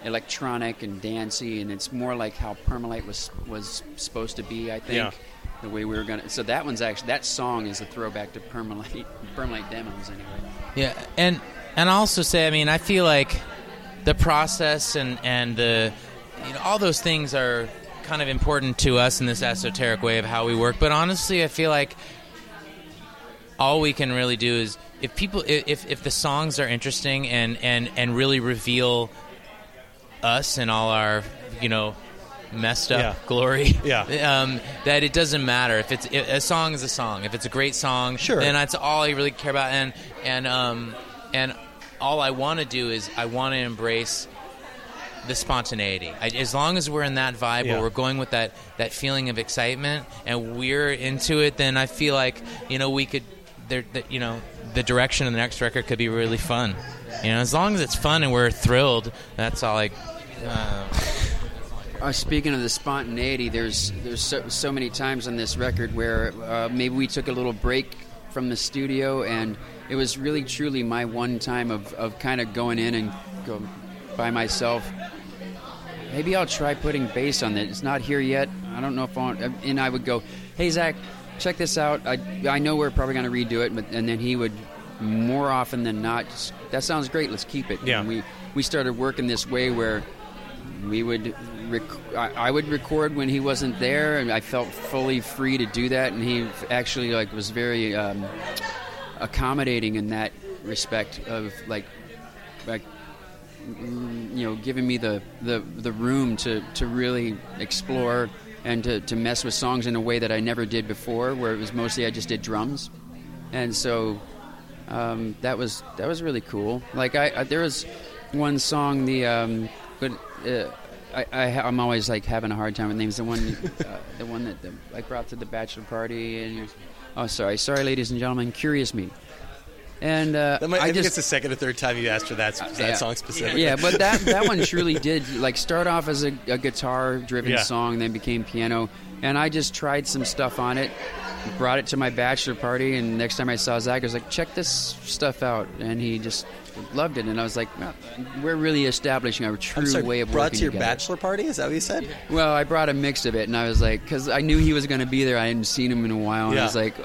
electronic and dancey, and it's more like how Permalight was was supposed to be. I think Yeah. the way we were gonna. So that one's actually that song is a throwback to Permalight Permalight demos anyway. Yeah, and and I'll also say, I mean, I feel like the process and and the you know all those things are kind of important to us in this esoteric way of how we work. But honestly, I feel like all we can really do is if people if if the songs are interesting and and and really reveal us and all our you know messed up Yeah. glory Yeah. um, that it doesn't matter if it's a song is a song if it's a great song Sure. then that's all I really care about and and um and all I want to do is I want to embrace the spontaneity. I, as long as we're in that vibe Yeah. where we're going with that that feeling of excitement and we're into it, then I feel like you know we could there that you know the direction of the next record could be really fun. You know, as long as it's fun and we're thrilled, that's all I. Uh, Uh, speaking of the spontaneity, there's there's so, so many times on this record where uh, maybe we took a little break from the studio, and it was really truly my one time of, of kind of going in and go by myself. Maybe I'll try putting bass on it. It's not here yet. I don't know if I want. And I would go, "Hey Zach, check this out. I I know we're probably going to redo it, but and then he would more often than not. Just, that sounds great. Let's keep it. Yeah. And we we started working this way where we would rec- I, would record when he wasn't there and I felt fully free to do that and he actually like was very um, accommodating in that respect of like like you know giving me the, the, the room to, to really explore and to, to mess with songs in a way that I never did before where it was mostly I just did drums and so um, that was that was really cool. Like I, I there was one song the um, but uh, I, I I'm always like having a hard time with names. The one uh, the one that the, I brought to the bachelor party and oh sorry sorry ladies and gentlemen, curious me. And uh, might, I, I think just it's the second or third time you asked for that that yeah. song specifically. yeah, but that that one truly did like start off as a, a guitar-driven Yeah. song, then became piano, and I just tried some stuff on it, brought it to my bachelor party, and next time I saw Zach, I was like, "Check this stuff out," and he just loved it, and I was like, "Wow, "We're really establishing a true sorry, way of brought working to your together." bachelor party? Is that what you said? Well, I brought a mix of it, and I was like, because I knew he was going to be there. I hadn't seen him in a while, and Yeah. I was like, uh,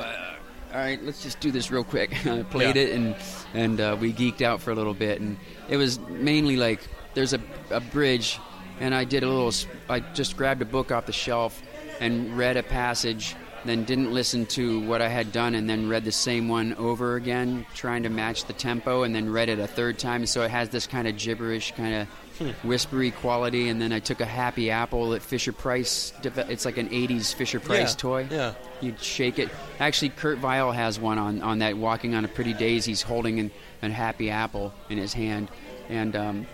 all right, let's just do this real quick. I played Yeah. it, and and uh, we geeked out for a little bit, and it was mainly like there's a, a bridge, and I did a little. I just grabbed a book off the shelf and read a passage. Then didn't listen to what I had done, and then read the same one over again, trying to match the tempo, and then read it a third time. So it has this kind of gibberish, kind of whispery quality. And then I took a Happy Apple that Fisher Price. It's like an '80s Fisher Price Yeah, toy. yeah. You'd shake it. Actually, Kurt Vile has one on, on that. Walking on a Pretty Daze, he's holding an, a Happy Apple in his hand, and um,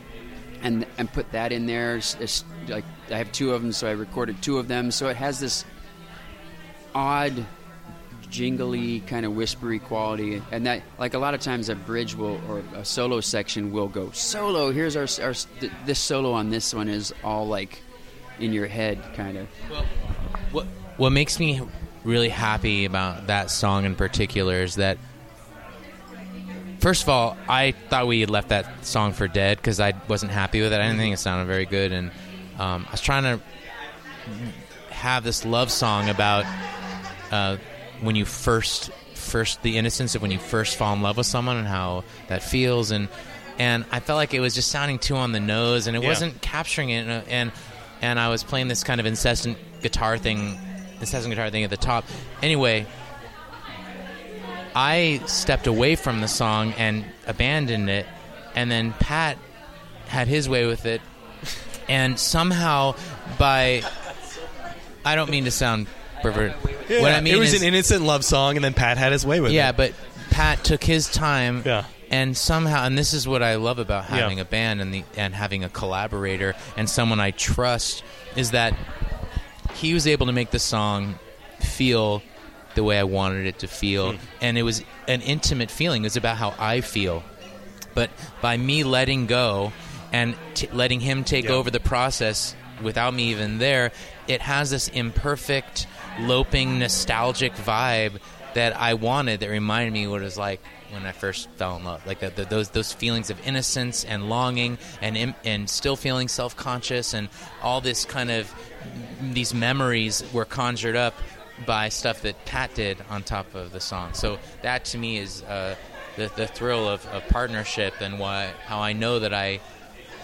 and and put that in there. It's, it's like I have two of them, so I recorded two of them. So it has this odd jingly kind of whispery quality and that like a lot of times a bridge will or a solo section will go solo here's our, our th- this solo on this one is all like in your head kind of what what makes me really happy about that song in particular is that first of all i thought we had left that song for dead because i wasn't happy with it. I didn't think it sounded very good and um, i was trying to have this love song about uh, when you first first the innocence of when you first fall in love with someone and how that feels. And and I felt like it was just sounding too on the nose and it Yeah. wasn't capturing it. And, and and I was playing this kind of incessant guitar thing incessant guitar thing at the top. Anyway I stepped away from the song and abandoned it. And then Pat had his way with it. And somehow by I don't mean to sound pervert. what I mean it was is, an innocent love song, and then Pat had his way with yeah, it. Yeah, but Pat took his time, Yeah. and somehow, and this is what I love about Yeah. having a band and the and having a collaborator and someone I trust is that he was able to make the song feel the way I wanted it to feel, Hmm. and it was an intimate feeling. It was about how I feel, but by me letting go and t- letting him take Yeah. over the process without me even there, it has this imperfect, loping, nostalgic vibe that I wanted. That reminded me what it was like when I first fell in love, like the, the, those those feelings of innocence and longing, and and still feeling self conscious, and all this kind of these memories were conjured up by stuff that Pat did on top of the song. So that to me is uh, the, the thrill of, of partnership and why how I know that I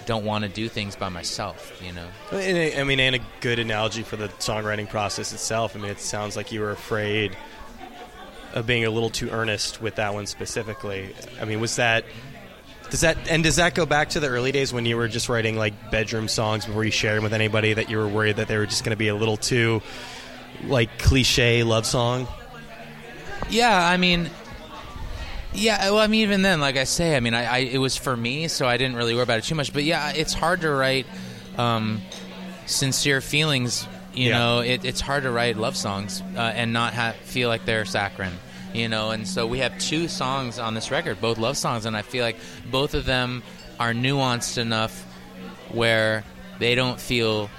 don't want to do things by myself. You know. And I mean, and a good analogy for the songwriting process itself. I mean, it sounds like you were afraid of being a little too earnest with that one specifically. I mean, was that does that and does that go back to the early days when you were just writing like bedroom songs before you shared them with anybody that you were worried that they were just going to be a little too like cliche love song? Yeah, I mean, yeah. Well, I mean, even then, like I say, I mean, I, I it was for me, so I didn't really worry about it too much. But yeah, it's hard to write um, sincere feelings. You Yeah. know, it, it's hard to write love songs uh, and not ha- feel like they're saccharine. You know, and so we have two songs on this record, both love songs, and I feel like both of them are nuanced enough where they don't feel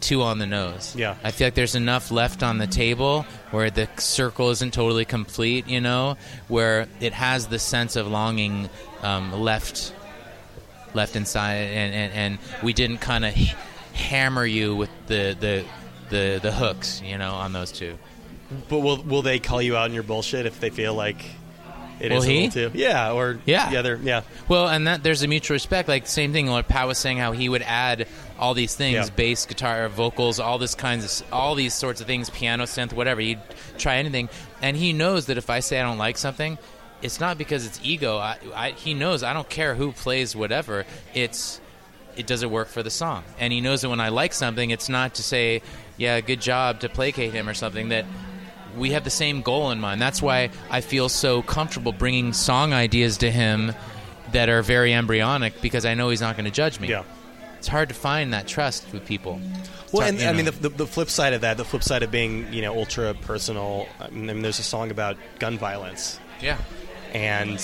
too on the nose. Yeah. I feel like there's enough left on the table where the circle isn't totally complete, you know, where it has the sense of longing um, left left inside, and, and, and we didn't kind of hammer you with the, the the the hooks, you know, on those two. But will will they call you out on your bullshit if they feel like it is Will a he? little too? Yeah, or Yeah. the they're yeah. Well, and that there's a mutual respect. Like same thing. Like Pat was saying, how he would add all these things: Yeah. bass, guitar, vocals, all this kinds of all these sorts of things, piano, synth, whatever. He'd try anything, and he knows that if I say I don't like something, it's not because it's ego. I, I, he knows I don't care who plays whatever. It's it doesn't work for the song, and he knows that when I like something, it's not to say, yeah, good job to placate him or something. That we have the same goal in mind. That's why I feel so comfortable bringing song ideas to him that are very embryonic because I know he's not going to judge me. Yeah. It's hard to find that trust with people. It's Well, hard- and you I mean, the, the, the flip side of that, the flip side of being, you know, ultra personal. I mean, there's a song about gun violence, yeah, and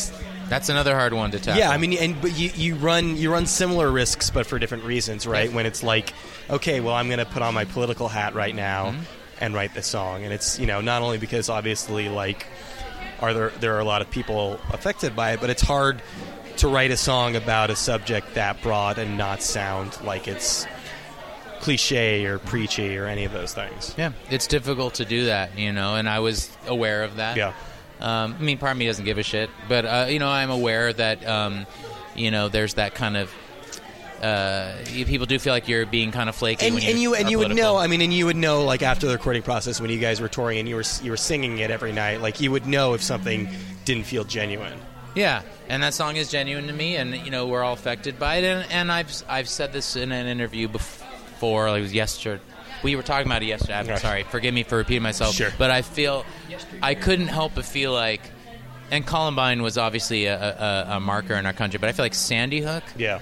that's another hard one to tackle. yeah, I mean, and but you, you run you run similar risks, but for different reasons, right? Yes. When it's like, okay, well, I'm going to put on my political hat right now Mm-hmm. and write this song, and it's you know not only because obviously like are there there are a lot of people affected by it, but it's hard to write a song about a subject that broad and not sound like it's cliche or preachy or any of those things. yeah, it's difficult to do that, you know, and I was aware of that. Yeah. Um, I mean, part of me doesn't give a shit, but uh, you know, I'm aware that um, you know there's that kind of. Uh, you- people do feel like you're being kind of flaky, and, when and you and you would know. I mean, and you would know like after the recording process when you guys were touring and you were you were singing it every night. Like you would know if something didn't feel genuine. Yeah, and that song is genuine to me, and you know we're all affected by it. And, and I've I've said this in an interview before, like it was yesterday. We were talking about it yesterday. I'm sorry, forgive me for repeating myself. Sure. but I feel I couldn't help but feel like, and Columbine was obviously a, a, a marker in our country, but I feel like Sandy Hook. Yeah.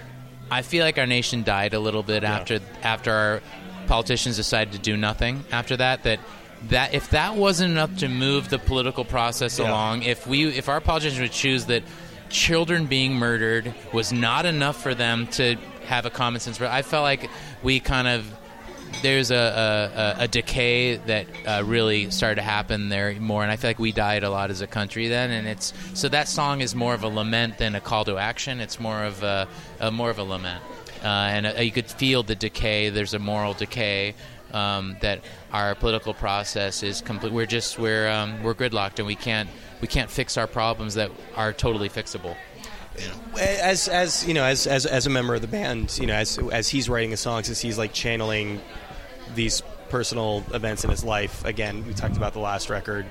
I feel like our nation died a little bit Yeah. after after our politicians decided to do nothing after that. That that if that wasn't enough to move the political process Yeah. along, if we if our politicians would choose that children being murdered was not enough for them to have a common sense, I felt like we kind of there's a, a, a decay that uh, really started to happen there more, and I feel like we died a lot as a country then. And it's so that song is more of a lament than a call to action. It's more of a, a more of a lament, uh, and uh you could feel the decay. There's a moral decay um, that our political process is complete. We're just we're um, we're gridlocked, and we can't we can't fix our problems that are totally fixable. As as you know, as as as a member of the band, you know, as as he's writing his songs, as he's like channeling these personal events in his life. Again, we talked about the last record.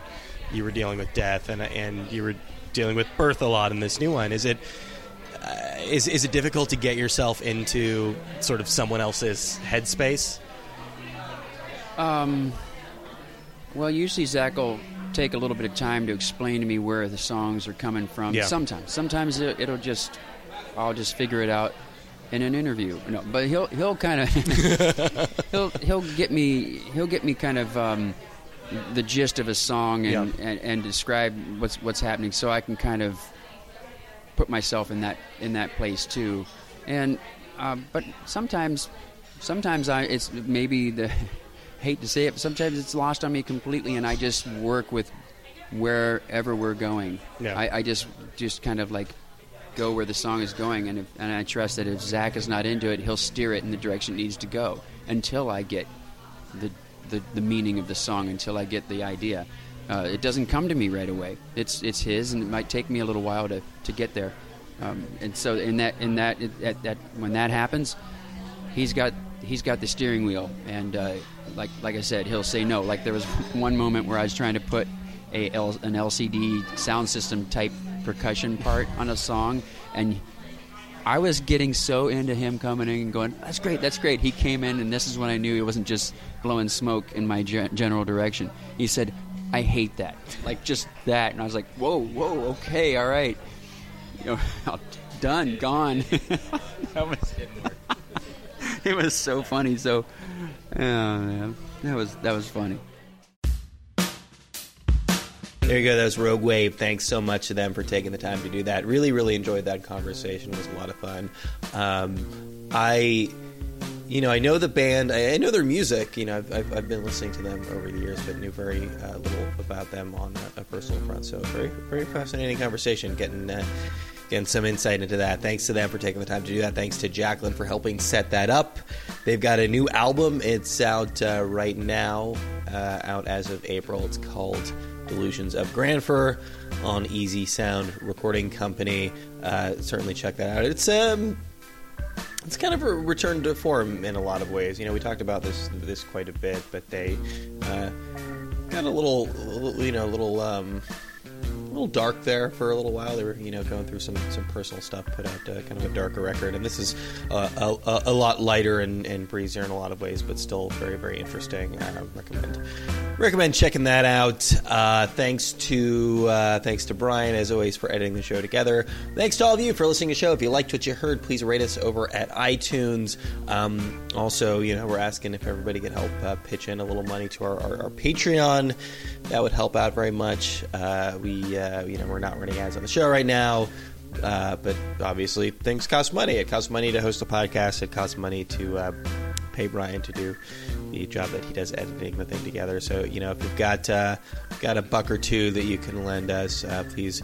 You were dealing with death, and and you were dealing with birth a lot in this new one. Is it uh, is is it difficult to get yourself into sort of someone else's headspace? Um, well, usually Zach will take a little bit of time to explain to me where the songs are coming from. Yeah. Sometimes, sometimes it, it'll just, I'll just figure it out in an interview. No, but he'll he'll kind of he'll he'll get me he'll get me kind of um, the gist of a song and, Yeah. and, and describe what's what's happening, so I can kind of put myself in that in that place too. And uh, but sometimes sometimes I it's maybe the hate to say it, but sometimes it's lost on me completely, and I just work with wherever we're going. Yeah. I, I just just kind of like go where the song is going, and if, and I trust that if Zach is not into it, he'll steer it in the direction it needs to go until I get the the, the meaning of the song, until I get the idea. Uh, it doesn't come to me right away. It's it's his, and it might take me a little while to, to get there. Um, and so in that in that, that that when that happens, he's got he's got the steering wheel, and uh, like like I said, he'll say no. Like there was one moment where I was trying to put a L, an LCD Soundsystem type percussion part on a song, and I was getting so into him coming in and going, "That's great, that's great." He came in, and this is when I knew he wasn't just blowing smoke in my ge- general direction. He said, "I hate that," like just that, and I was like, "Whoa, whoa, okay, all right." You know, done, gone. that was it was so funny. So, man, that was that was funny. There you go. That was Rogue Wave. Thanks so much to them for taking the time to do that. Really, really enjoyed that conversation. It was a lot of fun. Um, I, you know, I know the band. I, I know their music. You know, I've, I've, I've, been listening to them over the years, but knew very uh, little about them on a, a, personal front. So, very, very fascinating conversation. Getting. Uh, getting some insight into that. Thanks to them for taking the time to do that. Thanks to Jacqueline for helping set that up. They've got a new album. It's out uh, right now, uh, out as of April. It's called Delusions of Grand Fur on Easy Sound Recording Company. Uh, certainly check that out. It's um, it's kind of a return to form in a lot of ways. You know, we talked about this this quite a bit, but they uh, got a little, you know, a little. Um, little dark there for a little while. They were, you know, going through some, some personal stuff, put out uh, kind of a darker record, and this is uh, a, a, lot lighter and, and, breezier in a lot of ways, but still very, very interesting. I recommend recommend checking that out. Uh, thanks to uh, thanks to Brian as always for editing the show together. Thanks to all of you for listening to the show. If you liked what you heard, please rate us over at iTunes. Um, also, you know, we're asking if everybody could help uh, pitch in a little money to our, our, our Patreon. That would help out very much. Uh, we uh, you know we're not running ads on the show right now. Uh, but obviously, things cost money. It costs money to host a podcast. It costs money to uh, pay Brian to do the job that he does editing the thing together. So you know, if you've got uh, got a buck or two that you can lend us, uh, please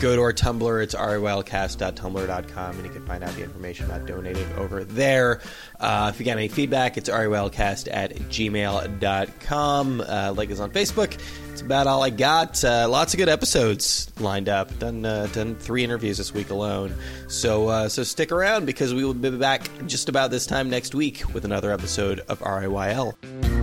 go to our Tumblr. It's riylcast.tumblr.com, and you can find out the information about donating over there. Uh, if you got any feedback, it's riylcast at gmail.com. Uh, like us on Facebook. It's about all I got. Uh, lots of good episodes lined up. Done uh, done three interviews this week alone. So uh, so stick around because we will be back just about this time next week with another episode of RIYL.